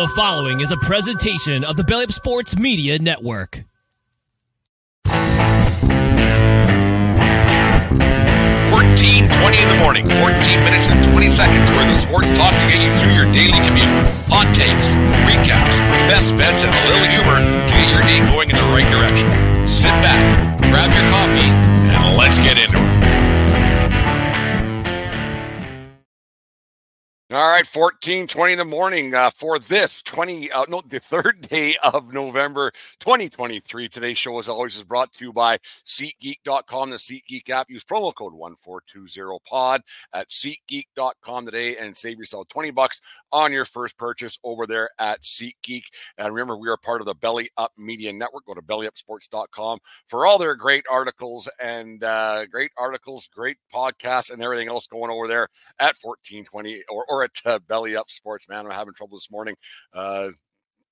The following is a presentation of the Belly Up Sports Media Network. 14, 20 in the morning, 14 minutes and 20 seconds worth of sports talk to get you through your daily commute. Hot takes, recaps, best bets, and a little humor to get your day going in the right direction. Sit back, grab your coffee, and let's get into it. All right, 14, 20 in the morning uh, for this 20, uh, no, the third day of November 2023. Today's show, as always, is brought to you by SeatGeek.com, the SeatGeek app. Use promo code 1420pod at SeatGeek.com today and save yourself 20 bucks on your first purchase over there at SeatGeek. And remember, we are part of the Belly Up Media Network. Go to bellyupsports.com for all their great articles and uh, great articles, great podcasts, and everything else going over there at 1420 or, or at uh, Belly Up Sports, man. I'm having trouble this morning. Uh,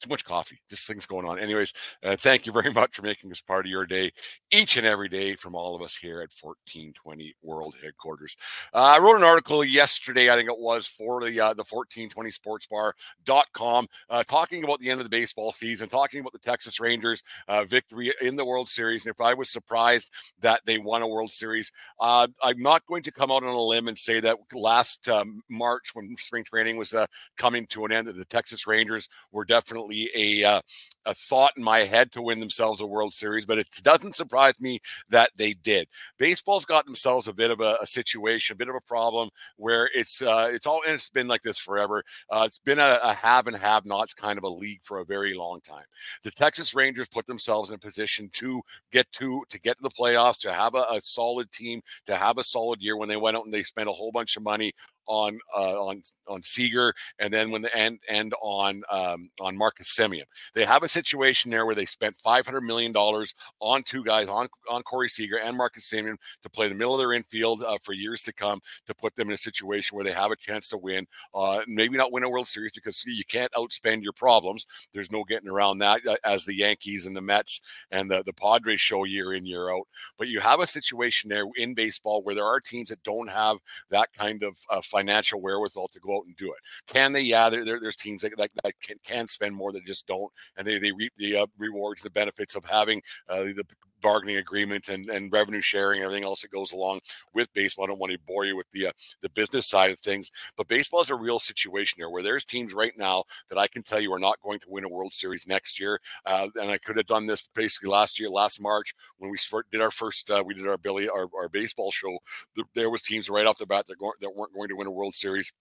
too much coffee. Just things going on. Anyways, uh, thank you very much for making this part of your day each and every day from all of us here at 1420 World Headquarters. Uh, I wrote an article yesterday, I think it was, for the uh, the 1420 Sportsbar.com, uh, talking about the end of the baseball season, talking about the Texas Rangers uh, victory in the World Series. And if I was surprised that they won a World Series, uh, I'm not going to come out on a limb and say that last um, March when spring training was uh, coming to an end, that the Texas Rangers were definitely a uh, a thought in my head to win themselves a World Series, but it doesn't surprise me that they did. Baseball's got themselves a bit of a, a situation, a bit of a problem where it's uh, it's all and it's been like this forever. Uh, it's been a, a have and have nots kind of a league for a very long time. The Texas Rangers put themselves in a position to get to to get to the playoffs, to have a, a solid team, to have a solid year when they went out and they spent a whole bunch of money on uh, on on Seager, and then when the end end on um, on Marcus Semien. They have a situation there where they spent five hundred million dollars on two guys on on Corey Seager and Marcus Semien to play the middle of their infield uh, for years to come to put them in a situation where they have a chance to win. Uh, maybe not win a World Series because you can't outspend your problems. There's no getting around that uh, as the Yankees and the Mets and the the Padres show year in year out. But you have a situation there in baseball where there are teams that don't have that kind of uh, financial wherewithal to go out and do it. Can they? Yeah, there, there, there's teams that, that, that can, can, spend more that just don't, and they, they reap the uh, rewards, the benefits of having uh, the bargaining agreement and, and revenue sharing, everything else that goes along with baseball. I don't want to bore you with the uh, the business side of things, but baseball is a real situation here where there's teams right now that I can tell you are not going to win a World Series next year. Uh, and I could have done this basically last year, last March when we did our first, uh, we did our Billy our, our baseball show. There was teams right off the bat that, go, that weren't going to win a World Series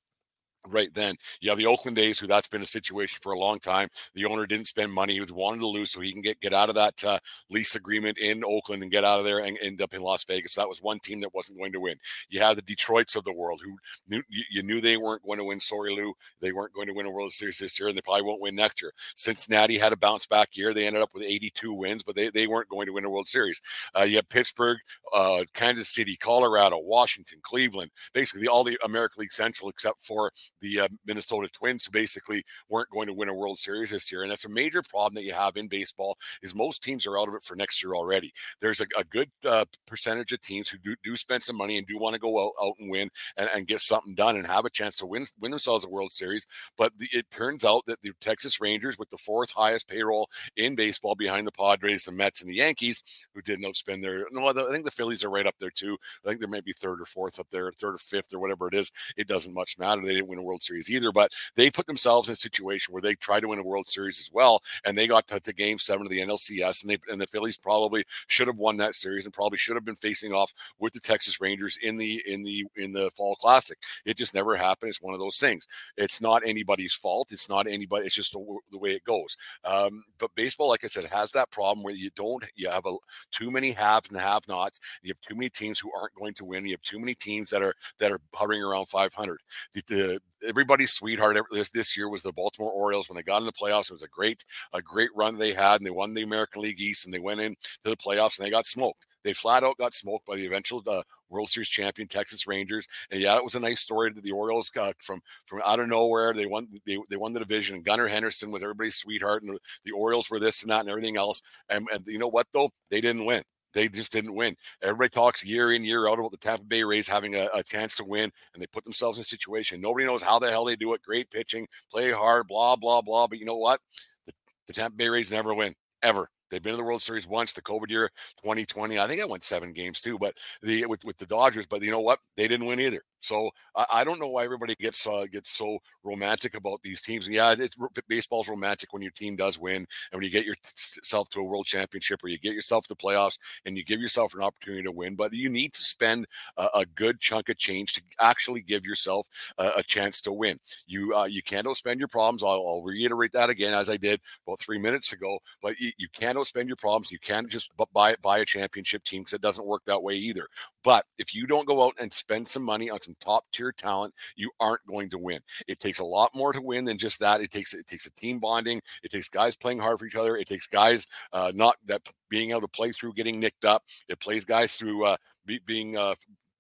right then. You have the Oakland A's, who that's been a situation for a long time. The owner didn't spend money; he was wanting to lose so he can get get out of that uh, lease agreement in Oakland and get out of there and end up in Las Vegas. That was one team that wasn't going to win. You have the Detroits of the world, who knew you knew they weren't going to win. Sorry, Lou, they weren't going to win a World Series this year, and they probably won't win next year. Cincinnati had a bounce back year; they ended up with 82 wins, but they, they weren't going to win a World Series. Uh, you have Pittsburgh, uh, Kansas City, Colorado, Washington, Cleveland, basically all the American League Central except for the uh, Minnesota Twins, basically weren't going to win a World Series this year. And that's a major problem that you have in baseball is most teams are out of it for next year already. There's a, a good uh, percentage of teams who do, do spend some money and do want to go out, out and win and, and, get something done and have a chance to win win themselves a World Series. But the, it turns out that the Texas Rangers, with the fourth highest payroll in baseball behind the Padres, the Mets, and the Yankees, who didn't outspend their no, I think the Phillies are right up there too. I think they might be third or fourth up there, third or fifth or whatever it is. It doesn't much matter. They didn't win a World Series either, but they put themselves in a situation where they tried to win a World Series as well, and they got to, to Game Seven of the NLCS, and they and the Phillies probably should have won that series and probably should have been facing off with the Texas Rangers in the in the in the Fall Classic. It just never happened. It's one of those things. It's not anybody's fault. It's not anybody. It's just the, the way it goes. Um, but baseball, like I said, has that problem where you don't you have a too many haves and have-nots. You have too many teams who aren't going to win. You have too many teams that are that are hovering around 500. The, the everybody's sweetheart this this year was the Baltimore Orioles when they got in the playoffs. It was a great a great run they had, and they won the American League East, and they went into the playoffs and they got smoked. They flat out got smoked by the eventual uh, World Series champion Texas Rangers. And yeah, it was a nice story that the Orioles got from from out of nowhere. They won they, they won the division. And Gunnar Henderson was everybody's sweetheart, and the Orioles were this and that and everything else. And, and you know what though? They didn't win they just didn't win. Everybody talks year in, year out about the Tampa Bay Rays having a, a, chance to win, and they put themselves in a situation. Nobody knows how the hell they do it. Great pitching, play hard, blah, blah, blah. But you know what? The, the Tampa Bay Rays never win, ever. They've been to the World Series once, the COVID year 2020. I think I went seven games too, but the with, with the Dodgers. But you know what? They didn't win either. So I, I don't know why everybody gets uh, gets so romantic about these teams. Yeah, it's baseball's romantic when your team does win and when you get yourself to a world championship or you get yourself to playoffs and you give yourself an opportunity to win. But you need to spend a, a good chunk of change to actually give yourself a, a chance to win. You uh, you can't spend your problems. I'll, I'll, reiterate that again as I did about three minutes ago. But you, you can't spend your problems. You can't just buy buy a championship team because it doesn't work that way either. But if you don't go out and spend some money on some top tier talent, you aren't going to win. It takes a lot more to win than just that. It takes it takes a team bonding. It takes guys playing hard for each other. It takes guys uh, not that being able to play through getting nicked up. It plays guys through uh, be, being uh,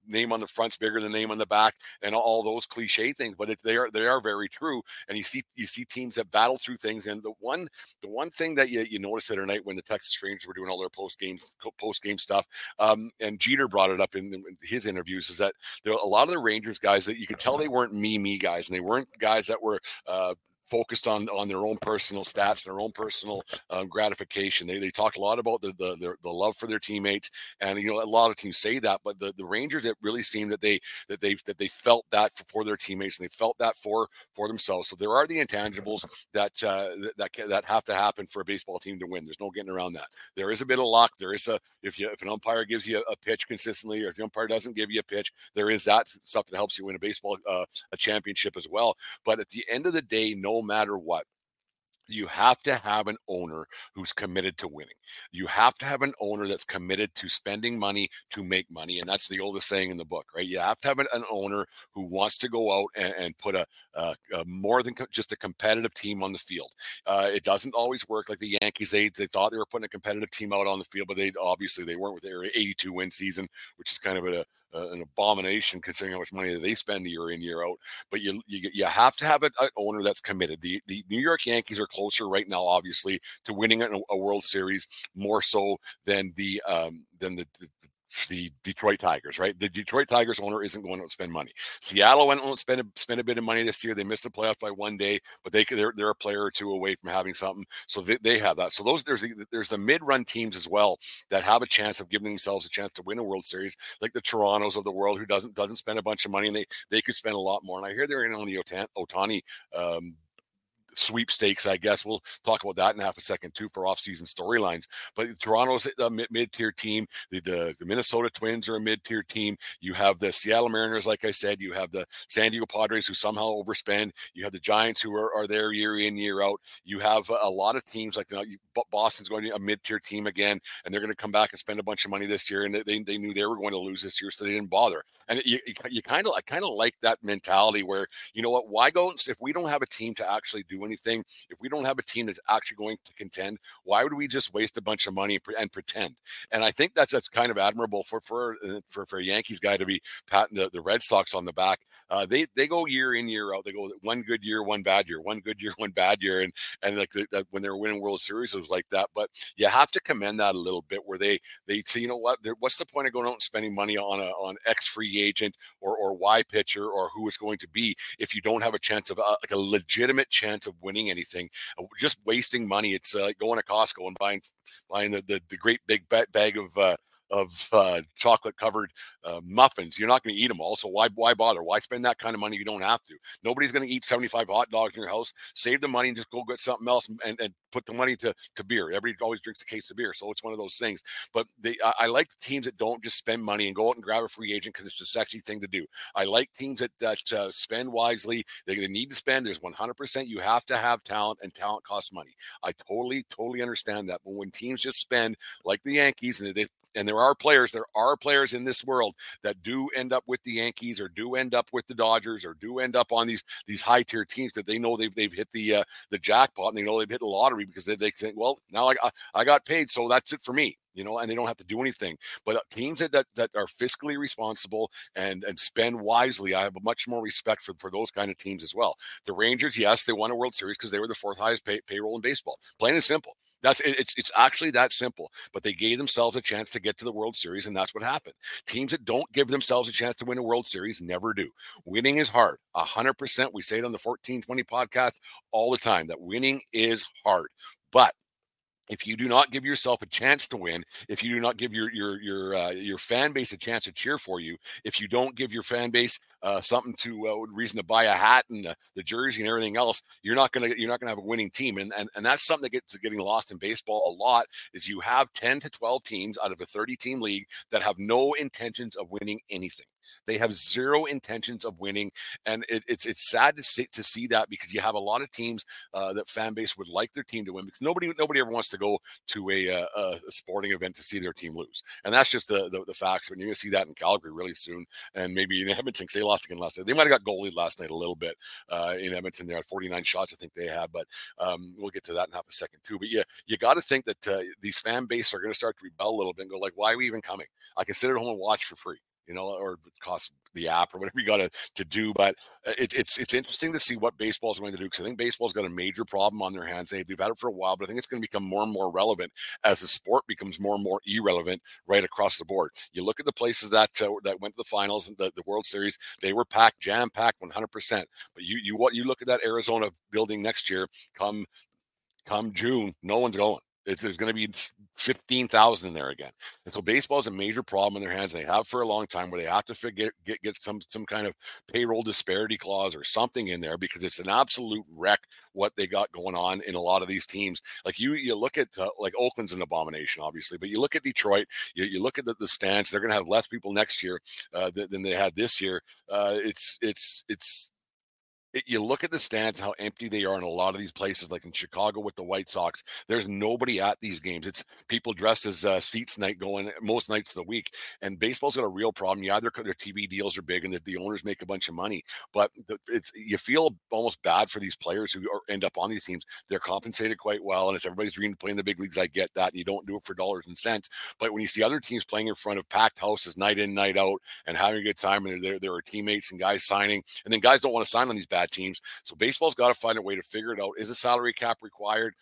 name on the front's bigger than name on the back and all those cliche things but it, they are they are very true and you see you see teams that battle through things and the one the one thing that you, you notice at night when the texas rangers were doing all their post game post game stuff um, and jeter brought it up in, in his interviews is that there are a lot of the rangers guys that you could tell they weren't me me guys and they weren't guys that were uh, focused on on their own personal stats, and their own personal um, gratification. They, they talked a lot about the, the, the the love for their teammates, and you know a lot of teams say that, but the, the Rangers it really seemed that they that they that they felt that for their teammates and they felt that for for themselves. So there are the intangibles that uh, that that have to happen for a baseball team to win. There's no getting around that. There is a bit of luck. There is a if you if an umpire gives you a, a pitch consistently, or if the umpire doesn't give you a pitch, there is that stuff that helps you win a baseball uh, a championship as well. But at the end of the day, no matter what, you have to have an owner who's committed to winning. You have to have an owner that's committed to spending money to make money. And that's the oldest saying in the book, right? You have to have an, an owner who wants to go out and, and put a, a, a, more than co- just a competitive team on the field. Uh, it doesn't always work like the Yankees. They, they thought they were putting a competitive team out on the field, but they obviously they weren't with their 82 win season, which is kind of a, uh, an abomination considering how much money they spend year in year out. But you you, you have to have an owner that's committed. The the New York Yankees are closer right now, obviously, to winning a, a World Series more so than the um, than the, the the Detroit Tigers, right? The Detroit Tigers owner isn't going to spend money. Seattle went and spend a, spend a bit of money this year. They missed the playoffs by one day, but they they're, they're a player or two away from having something, so they, they have that. So those there's the, there's the mid run teams as well that have a chance of giving themselves a chance to win a World Series, like the Torontos of the world, who doesn't doesn't spend a bunch of money and they they could spend a lot more. And I hear they're in on the Ohtani um, sweepstakes, I guess. We'll talk about that in half a second too for off-season storylines. But Toronto's a mid-tier team. The, the, the Minnesota Twins are a mid-tier team. You have the Seattle Mariners, like I said. You have the San Diego Padres who somehow overspend. You have the Giants who are, are there year in year out. You have a lot of teams like you know, Boston's going to a mid-tier team again, and they're going to come back and spend a bunch of money this year. And they, they knew they were going to lose this year, so they didn't bother. And you, you kind of I kind of like that mentality where you know what? Why go if we don't have a team to actually do anything, if we don't have a team that's actually going to contend, why would we just waste a bunch of money and pretend? And I think that's that's kind of admirable for for uh, for, for a Yankees guy to be patting the, the Red Sox on the back. Uh, they they go year in year out. They go one good year, one bad year, one good year, one bad year, and and like the, the, when they were winning World Series, it was like that. But you have to commend that a little bit, where they they say, you know what, what's the point of going out and spending money on a on X free agent or or Y pitcher or who it's going to be if you don't have a chance of uh, like a legitimate chance of winning anything. Uh, just wasting money. It's uh, going to Costco and buying buying the the, the great big bag of uh, of uh, chocolate covered uh, muffins. You're not going to eat them all. So why why bother? Why spend that kind of money? You don't have to. Nobody's going to eat 75 hot dogs in your house. Save the money and just go get something else and, and put the money to, to beer. Everybody always drinks a case of beer. So it's one of those things. But they I, I like the teams that don't just spend money and go out and grab a free agent because it's a sexy thing to do. I like teams that, that uh, spend wisely. They, they need to spend. There's 100% you have to have talent and talent costs money. I totally, totally understand that. But when teams just spend like the Yankees and they and there are players, there are players in this world that do end up with the Yankees or do end up with the Dodgers or do end up on these these high tier teams that they know they've they've hit the uh, the jackpot and they know they've hit the lottery because they, they think, well, now I, I got paid, so that's it for me you know, and they don't have to do anything. But uh, teams that, that that are fiscally responsible and and spend wisely, I have much more respect for, for those kind of teams as well. The Rangers, yes, they won a World Series because they were the fourth highest pay, payroll in baseball. Plain and simple. That's it's it's actually that simple. But they gave themselves a chance to get to the World Series, and that's what happened. Teams that don't give themselves a chance to win a World Series never do. Winning is hard. Hundred percent. We say it on the 1420 podcast all the time that winning is hard. But if you do not give yourself a chance to win, if you do not give your your your uh, your fan base a chance to cheer for you, if you don't give your fan base uh, something to uh, reason to buy a hat and the, the, jersey and everything else, you're not gonna you're not gonna have a winning team, and and and that's something that gets getting lost in baseball a lot. Is you have ten to twelve teams out of a thirty team league that have no intentions of winning anything. They have zero intentions of winning, and it, it's it's sad to see to see that because you have a lot of teams uh, that fan base would like their team to win because nobody nobody ever wants to go to a, uh, a, a sporting event to see their team lose, and that's just the the, the facts. When you're to see that in Calgary really soon, and maybe in Edmonton, because they lost again last night. They might have got goalied last night a little bit uh, in Edmonton. They had 49 shots, I think they had, but um, we'll get to that in half a second too. But yeah, you got to think that uh, these fan base are going to start to rebel a little bit and go like, "Why are we even coming? I can sit at home and watch for free." You know, or cost the app or whatever you got to, to do. But uh, it's it's it's interesting to see what baseball is going to do because I think baseball's got a major problem on their hands. They, they've had it for a while, but I think it's going to become more and more relevant as the sport becomes more and more irrelevant right across the board. You look at the places that uh, that went to the finals and the, the World Series; they were packed, jam packed, 100. percent But you you what you look at that Arizona building next year, come come June, no one's going. It's, there's going to be 15,000 in there again. And so baseball is a major problem in their hands. They have for a long time where they have to get, get, get some, some kind of payroll disparity clause or something in there because it's an absolute wreck what they got going on in a lot of these teams. Like you, you look at uh, like Oakland's an abomination, obviously, but you look at Detroit, you, you look at the, the stance, they're going to have less people next year uh, than, than, they had this year. Uh, it's, it's, it's, you look at the stands, how empty they are in a lot of these places, like in Chicago with the White Sox. There's nobody at these games. It's people dressed as uh, seats night going most nights of the week. And baseball's got a real problem. Yeah, their, their TV deals are big and the, the owners make a bunch of money, but the, it's you feel almost bad for these players who are, end up on these teams. They're compensated quite well, and it's everybody's dream to play in the big leagues. I get that. And you don't do it for dollars and cents, but when you see other teams playing in front of packed houses night in, night out, and having a good time, and there there are teammates and guys signing, and then guys don't want to sign on these bad teams. So baseball's got to find a way to figure it out. Is a salary cap required?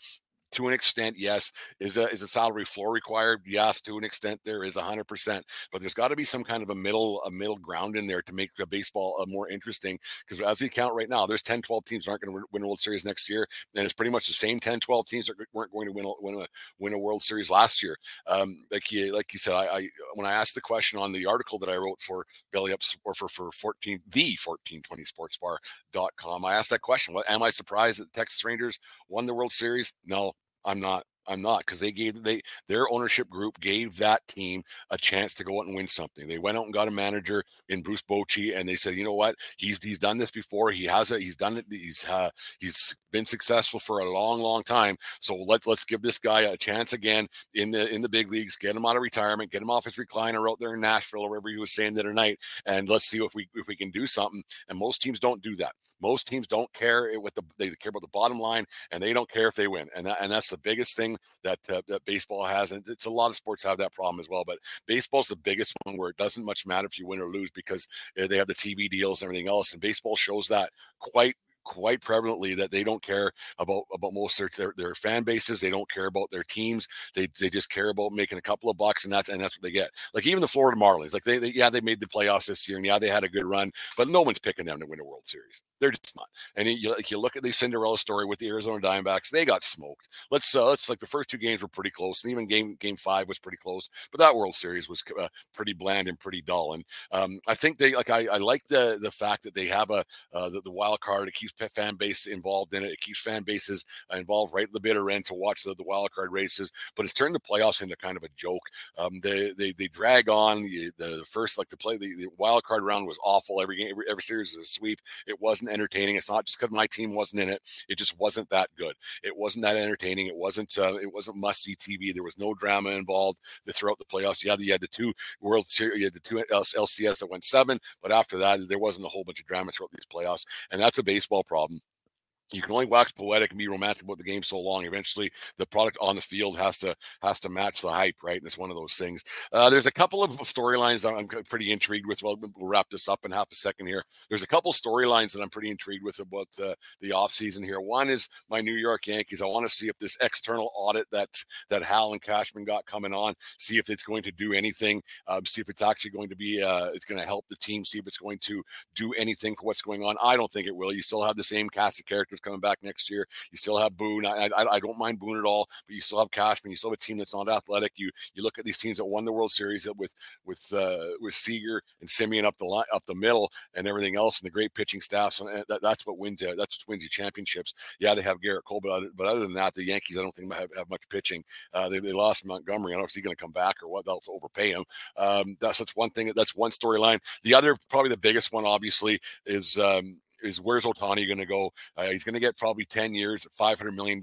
To an extent, yes. Is a is a salary floor required? Yes, to an extent, there is hundred percent. But there's got to be some kind of a middle a middle ground in there to make the baseball uh, more interesting. Because as we count right now, there's 10, 12 teams aren't going to win a World Series next year, and it's pretty much the same 10, 12 teams that weren't going to win a, win a, win a World Series last year. Um, like you like you said, I, I when I asked the question on the article that I wrote for Belly Ups or for for 14 the 1420 sportsbar.com, I asked that question. What am I surprised that the Texas Rangers won the World Series? No, I'm not. I'm not because they gave they their ownership group gave that team a chance to go out and win something. They went out and got a manager in Bruce Bochy, and they said, you know what, he's he's done this before. He has it. He's done it. He's uh, he's been successful for a long, long time. So let let's give this guy a chance again in the in the big leagues. Get him out of retirement. Get him off his recliner out there in Nashville or wherever he was saying the other night, and let's see if we if we can do something. And most teams don't do that. Most teams don't care what the they care about the bottom line, and they don't care if they win. And that, and that's the biggest thing that uh, that baseball has, and it's a lot of sports have that problem as well. But baseball's the biggest one where it doesn't much matter if you win or lose because uh, they have the TV deals and everything else, and baseball shows that quite quite prevalently that they don't care about about most of their, their fan bases. They don't care about their teams. They they just care about making a couple of bucks, and that's and that's what they get. Like even the Florida Marlins, like they, they yeah they made the playoffs this year, and yeah they had a good run, but no one's picking them to win a World Series. They're just not. And you like you look at the Cinderella story with the Arizona Diamondbacks, they got smoked. Let's uh, let's like the first two games were pretty close, and even game game five was pretty close, but that World Series was uh, pretty bland and pretty dull. And um, I think they like I, I like the the fact that they have a uh, the, the wild card. It keeps fan base involved in it. It keeps fan bases involved right at the bitter end to watch the, the wild card races. But it's turned the playoffs into kind of a joke. Um, they, they they drag on. The, the first like the play the, the wild card round was awful. Every game every, every series was a sweep. It wasn't entertaining. It's not just because my team wasn't in it. It just wasn't that good. It wasn't that entertaining. It wasn't uh, it wasn't must see TV. There was no drama involved throughout the playoffs. Yeah, you had the two World Series, you had the two LCS that went seven, but after that, there wasn't a whole bunch of drama throughout these playoffs, and that's a baseball problem you can only wax poetic and be romantic about the game so long. Eventually, the product on the field has to has to match the hype, right? And it's one of those things. Uh, there's a couple of storylines I'm pretty intrigued with. Well, we'll wrap this up in half a second here. There's a couple storylines that I'm pretty intrigued with about the, the offseason here. One is my New York Yankees. I want to see if this external audit that that Hal and Cashman got coming on, see if it's going to do anything. Um, see if it's actually going to be uh, it's going to help the team. See if it's going to do anything for what's going on. I don't think it will. You still have the same cast of characters coming back next year. You still have Boone. I, I, I don't mind Boone at all, but you still have Cashman. You still have a team that's not athletic. You you look at these teams that won the World Series with with uh, with Seager and Semien up the line, up the middle, and everything else, and the great pitching staffs. And that, that's what wins. That's what wins you championships. Yeah, they have Gerrit Cole, but other, but other than that, the Yankees I don't think have, have much pitching. Uh, they, they lost Montgomery. I don't know if he's going to come back or what. They'll overpay him. Um, that's that's one thing. That's one storyline. The other, probably the biggest one, obviously, is um, is where's Ohtani going to go? Uh, he's going to get probably 10 years $500 million.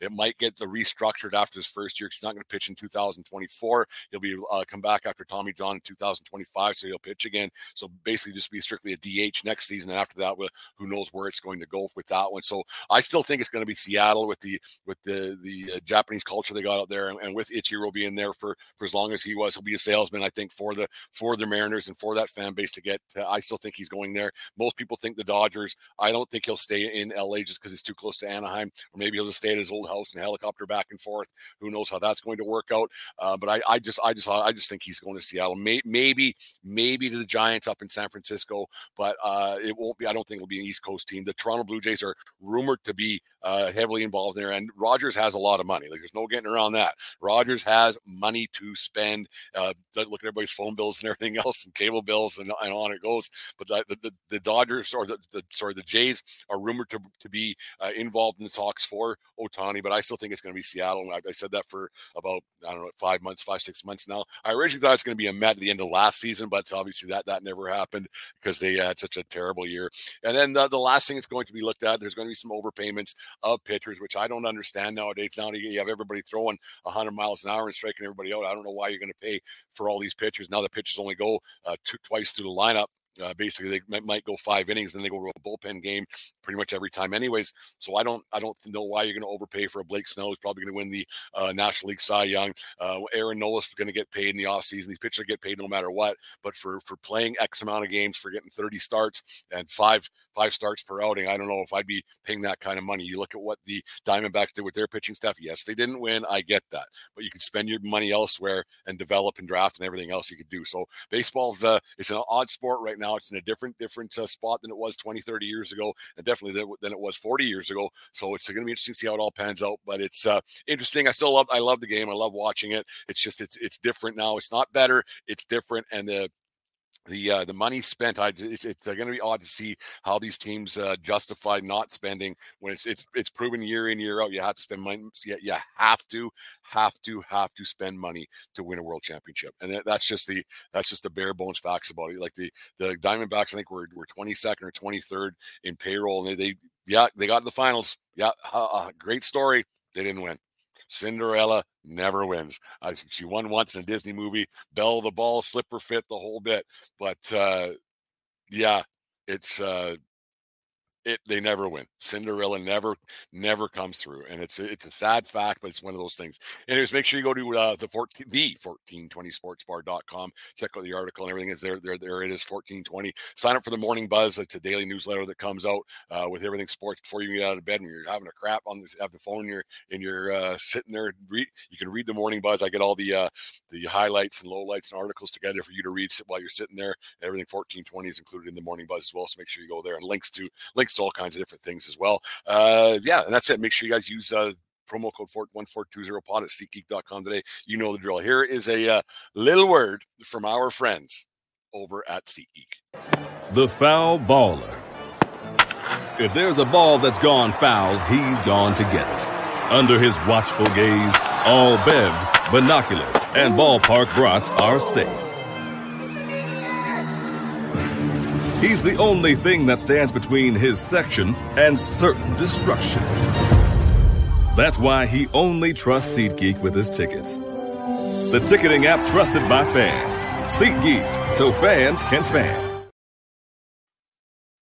It might get restructured after his first year because he's not going to pitch in 2024. He'll be uh, come back after Tommy John in 2025, so he'll pitch again. So basically, just be strictly a DH next season. And after that, who knows where it's going to go with that one. So I still think it's going to be Seattle with the with the the uh, Japanese culture they got out there, and, and with Ichiro being there for for as long as he was, he'll be a salesman. I think for the for the Mariners and for that fan base to get. I still think he's going there. Most people think the Dodgers Dodgers. I don't think he'll stay in LA just because he's too close to Anaheim, or maybe he'll just stay at his old house and helicopter back and forth. Who knows how that's going to work out? Uh, but I, I, just, I just, I just think he's going to Seattle. May, maybe, maybe to the Giants up in San Francisco, but uh, it won't be. I don't think it'll be an East Coast team. The Toronto Blue Jays are rumored to be uh, heavily involved there, and Rogers has a lot of money. Like there's no getting around that. Rogers has money to spend. Uh, look at everybody's phone bills and everything else, and cable bills, and, and on it goes. But the, the, the Dodgers or the, the sorry, the Jays are rumored to, to be uh, involved in the talks for Ohtani, but I still think it's going to be Seattle. I, I, said that for about I don't know five months, five six months now. I originally thought it's going to be a Met at the end of last season, but obviously that that never happened because they had such a terrible year. And then the, the last thing that's going to be looked at, there's going to be some overpayments of pitchers, which I don't understand nowadays. Now you have everybody throwing 100 miles an hour and striking everybody out. I don't know why you're going to pay for all these pitchers. Now the pitchers only go uh, two, twice through the lineup uh, basically, they might, go five innings, then they go to a bullpen game pretty much every time, anyways. So I don't, I don't know why you're going to overpay for a Blake Snell who's probably going to win the uh, National League Cy Young. Uh, Aaron Nola is going to get paid in the offseason. These pitchers get paid no matter what. But for for playing X amount of games, for getting 30 starts and five five starts per outing, I don't know if I'd be paying that kind of money. You look at what the Diamondbacks did with their pitching staff. Yes, they didn't win. I get that, but you can spend your money elsewhere and develop and draft and everything else you could do. So baseball's uh, it's an odd sport right now. It's in a different different uh, spot than it was 20, 30 years ago, and definitely than, it was 40 years ago. So it's going to be interesting to see how it all pans out. But it's uh, interesting. I still love I love the game. I love watching it. It's just it's it's different now. It's not better. It's different, and the the uh, the money spent. I it's, it's uh, going to be odd to see how these teams uh, justify not spending when it's it's it's proven year in year out. You have to spend money. Yeah, you have to have to have to spend money to win a world championship, and that's just the that's just the bare bones facts about it. Like the the Diamondbacks, I think we're we're twenty second or twenty third in payroll, and they, they yeah they got to the finals. Yeah, uh, great story. They didn't win. Cinderella never wins. Uh, she won once in a Disney movie, Belle the Ball, Slipper Fit, the whole bit. But uh, yeah, it's uh, it they never win. Cinderella never never comes through, and it's it's a sad fact, but it's one of those things. Anyways, make sure you go to uh, the 14 the 1420sportsbar.com. Check out the article and everything is there. There there it is 1420. Sign up for the morning buzz. It's a daily newsletter that comes out uh, with everything sports before you get out of bed. When you're having a crap on this, have the phone, you're and you're uh, sitting there. Read. You can read the morning buzz. I get all the uh, the highlights and lowlights and articles together for you to read while you're sitting there. Everything 1420 is included in the morning buzz as well. So make sure you go there and links to links to all kinds of different things as well. Uh, yeah, and that's it. Make sure you guys use uh, promo code 1420pod at SeatGeek.com today. You know the drill. Here is a uh, little word from our friends over at SeatGeek. The foul baller. If there's a ball that's gone foul, he's gone to get it. Under his watchful gaze, all bevs, binoculars, and ballpark brats are safe. He's the only thing that stands between his section and certain destruction. That's why he only trusts SeatGeek with his tickets. The ticketing app trusted by fans. SeatGeek, so fans can fan.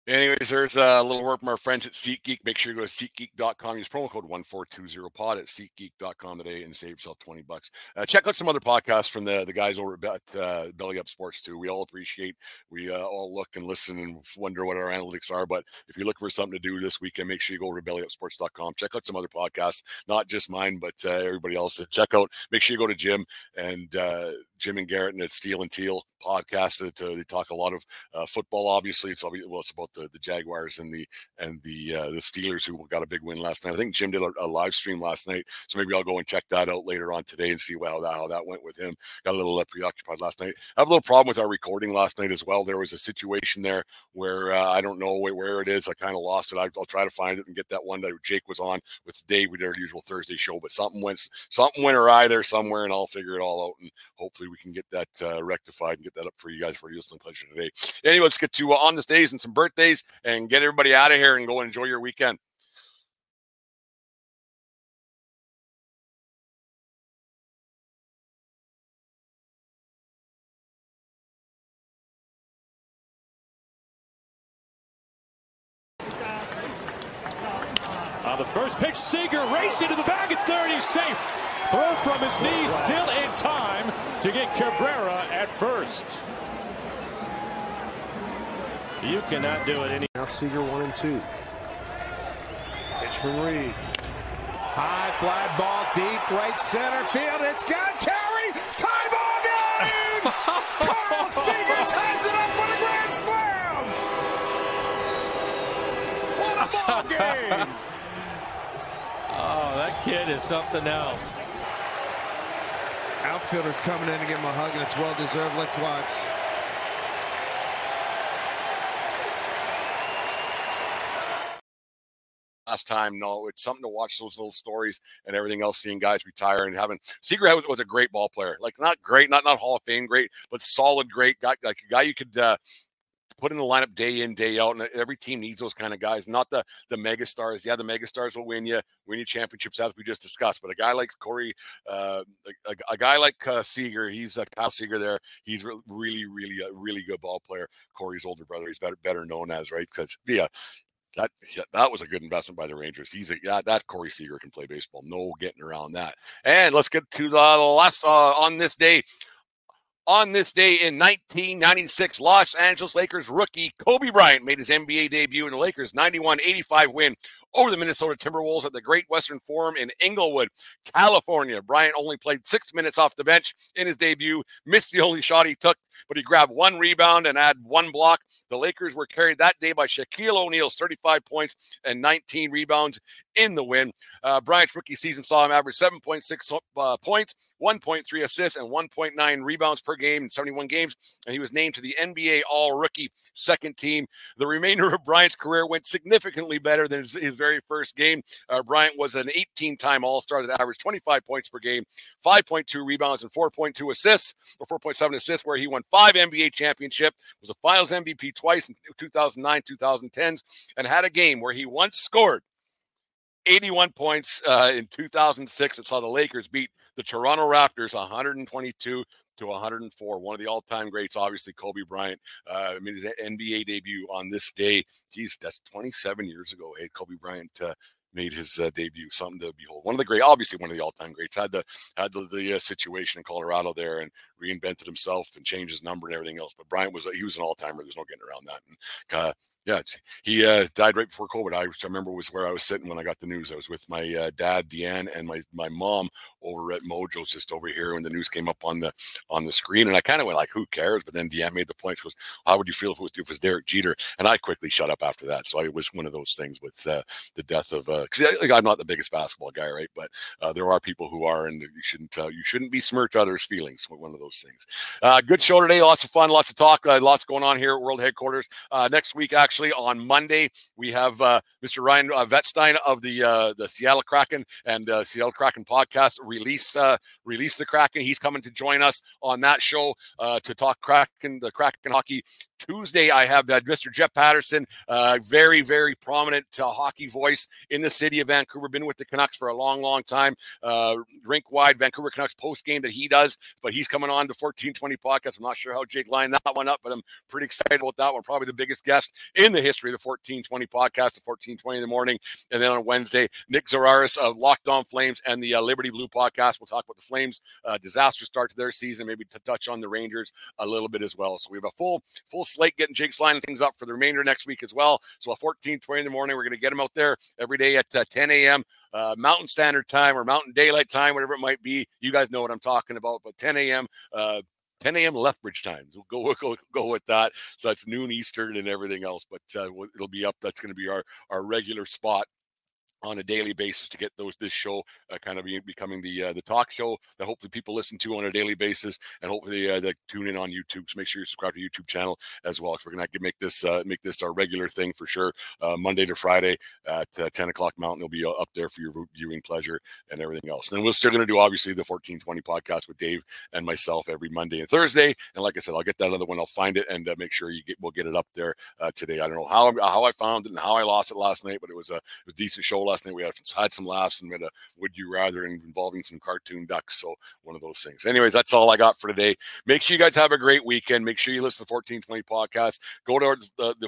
Anyways, there's a little word from our friends at SeatGeek. Make sure you go to SeatGeek.com. Use promo code 1420pod at SeatGeek.com today and save yourself 20 bucks. Uh, check out some other podcasts from the, the guys over at uh, Belly Up Sports, too. We all appreciate, we uh, all look and listen and wonder what our analytics are. But if you're looking for something to do this weekend, make sure you go over to bellyupsports.com. Check out some other podcasts, not just mine, but uh, everybody else. Check out, make sure you go to Jim and uh, Jim and Garrett and the Steel and Teal podcast. That uh, they talk a lot of uh, football. Obviously, it's well, it's about the, the Jaguars and the and the uh, the Steelers who got a big win last night. I think Jim did a, a, live stream last night, so maybe I'll go and check that out later on today and see how that how that went with him. Got a little preoccupied last night. I have a little problem with our recording last night as well. There was a situation there where uh, I don't know where it is. I kind of lost it. I, will try to find it and get that one that Jake was on with Dave. Did our usual Thursday show, but something went something went awry there somewhere, and I'll figure it all out. And hopefully we can get that uh, rectified and get that up for you guys for your listening pleasure today. Anyway, let's get to uh, on this days and some birthdays and get everybody out of here and go enjoy your weekend. Uh, the first pitch, Seager racing to the bag at third. He's safe. Throw from his knees, still in time to get Cabrera at first. You cannot do it any. Now Seager one and two. Pitch from Reed. High fly ball deep right center field. It's got carry. Tie ball game. Carl Seager ties it up with a grand slam. What a ball game. oh, that kid is something else. Outfielders coming in to give him a hug, and it's well deserved. Let's watch. last time. No, it's something to watch those little stories and everything else, seeing guys retire and having Seager was, was a great ball player. Like not great, not not Hall of Fame great, but solid, great guy, like a guy you could uh, put in the lineup day in, day out. And every team needs those kind of guys, not the the mega stars. Yeah, the mega stars will win you, win you championships, as we just discussed. But a guy like Corey, uh, a, a, guy like uh, Seager, he's a uh, Kyle Seager there. He's really, really, a really good ball player. Corey's older brother, he's better better known as, right? Because, yeah, that that was a good investment by the Rangers. He's a yeah, that Corey Seager can play baseball. No getting around that. And let's get to the last uh, on this day on this day in 1996, Los Angeles Lakers rookie Kobe Bryant made his NBA debut in the Lakers' 91 85 win over the Minnesota Timberwolves at the Great Western Forum in Inglewood, California. Bryant only played six minutes off the bench in his debut, missed the only shot he took, but he grabbed one rebound and had one block. The Lakers were carried that day by Shaquille O'Neal's 35 points and 19 rebounds in the win. Uh, Bryant's rookie season saw him average 7.6 uh, points, 1.3 assists, and 1.9 rebounds per game in 71 games, and he was named to the NBA All Rookie second team. The remainder of Bryant's career went significantly better than his, his very first game. Uh, Bryant was an 18 time All Star that averaged 25 points per game, 5.2 rebounds, and 4.2 assists, or 4.7 assists, where he won five NBA championship, was a Finals MVP twice in 2009, 2010s, and had a game where he once scored 81 points uh, in 2006 that saw the Lakers beat the Toronto Raptors 122 to 104. One of the all-time greats, obviously Kobe Bryant. Uh, I mean, his NBA debut on this day. Geez, that's 27 years ago. Hey, Kobe Bryant uh, made his uh, debut. Something to behold. One of the great, obviously one of the all-time greats. Had the had the, the uh, situation in Colorado there and reinvented himself and changed his number and everything else. But Bryant was he was an all-timer. There's no getting around that. And uh, yeah, he uh, died right before COVID. I, remember was where I was sitting when I got the news. I was with my uh, dad, Deanne, and my my mom over at Mojo's just over here when the news came up on the on the screen. And I kind of went like, "Who cares?" But then Deanne made the point. She goes, "How would you feel if it was, if it was Derek Jeter?" And I quickly shut up after that. So it was one of those things with uh, the death of because uh, I'm not the biggest basketball guy, right? But uh, there are people who are, and you shouldn't uh, you shouldn't besmirch others' feelings. One of those things. good show today. Lots of fun. Lots of talk. lots going on here at World Headquarters. next week, actually on Monday. Monday. We have uh, Mr. Ryan uh, Vetstein of the uh, the Seattle Kraken and uh, Seattle Kraken podcast release uh, release the Kraken. He's coming to join us on that show uh, to talk Kraken the Kraken hockey. Tuesday, I have uh, Mr. Jeff Paterson, uh, very, very prominent uh, hockey voice in the city of Vancouver. Been with the Canucks for a long, long time. Uh, rink wide Vancouver Canucks post game that he does, but he's coming on the 1420 podcast. I'm not sure how Jake lined that one up, but I'm pretty excited about that one. Probably the biggest guest in the history of the 1420 podcast, the 1420 in the morning. And then on Wednesday, Nick Zararis of Locked On Flames and the uh, Liberty Blue podcast. We'll talk about the Flames' uh, disaster start to their season, maybe to touch on the Rangers a little bit as well. So we have a full full slate getting Jake's lining things up for the remainder next week as well. So a 1420 in the morning, we're going to get them out there every day at uh, 10 a.m. Uh, Mountain Standard Time or Mountain Daylight Time, whatever it might be. You guys know what I'm talking about. But 10 a.m. Uh, 10 a.m. Lethbridge times. We'll go, go go with that. So it's noon Eastern and everything else, but uh, it'll be up. That's going to be our our regular spot on a daily basis to get those this show uh, kind of be, becoming the uh, the talk show that hopefully people listen to on a daily basis and hopefully uh, they tune in on YouTube. So make sure you subscribe to YouTube channel as well. We're gonna make this uh, make this our regular thing for sure. Uh, Monday to Friday at uh, 10 o'clock Mountain, it'll be up there for your viewing pleasure and everything else. And then we're still gonna do obviously the 1420 podcast with Dave and myself every Monday and Thursday. And like I said, I'll get that other one. I'll find it and make sure you get we'll get it up there today. I don't know how how I found it and how I lost it last night, but it was a, a decent show last night. We had, had some laughs and had a would you rather involving some cartoon ducks. So one of those things. Anyways, that's all I got for today. Make sure you guys have a great weekend. Make sure you listen to 1420 podcast. Go to the, the, the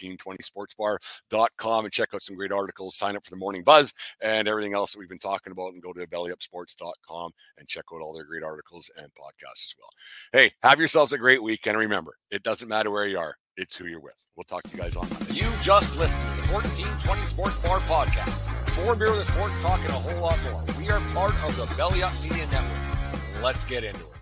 1420sportsbar.com and check out some great articles. Sign up for the morning buzz and everything else that we've been talking about and go to bellyupsports.com and check out all their great articles and podcasts as well. Hey, have yourselves a great week. And remember, it doesn't matter where you are it's who you're with. We'll talk to you guys on Monday. You just listened to the 1420 Sports Bar podcast. Four beer with sports talking a whole lot more. We are part of the Belly Up Media Network. Let's get into it.